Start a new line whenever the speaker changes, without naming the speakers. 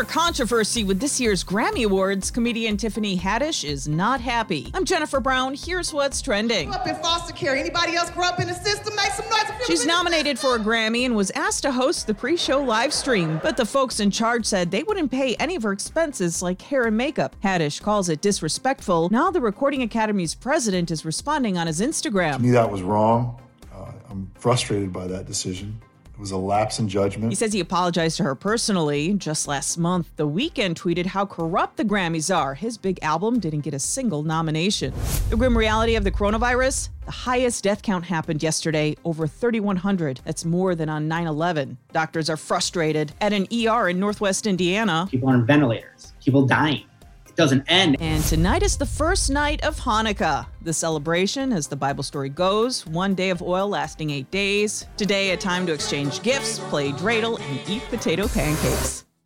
Over controversy with this year's Grammy Awards, comedian Tiffany Haddish is not happy. I'm Jennifer Brown. Here's what's trending.
Up in foster care. Anybody else grew up in the system? Make some noise.
She's nominated for a Grammy and was asked to host the pre-show live stream, but the folks in charge said they wouldn't pay any of her expenses like hair and makeup. Haddish calls it disrespectful. Now the Recording Academy's president is responding on his Instagram.
To me, that was wrong. Uh, I'm frustrated by that decision. It was a lapse in judgment.
He says he apologized to her personally. Just last month, The Weeknd tweeted how corrupt the Grammys are. His big album didn't get a single nomination. The grim reality of the coronavirus the highest death count happened yesterday, over 3,100. That's more than on 9 11. Doctors are frustrated. At an ER in Northwest Indiana,
people on ventilators, people dying doesn't end.
And tonight is the first night of Hanukkah. The celebration, as the Bible story goes, one day of oil lasting eight days. Today, a time to exchange gifts, play dreidel, and eat potato pancakes.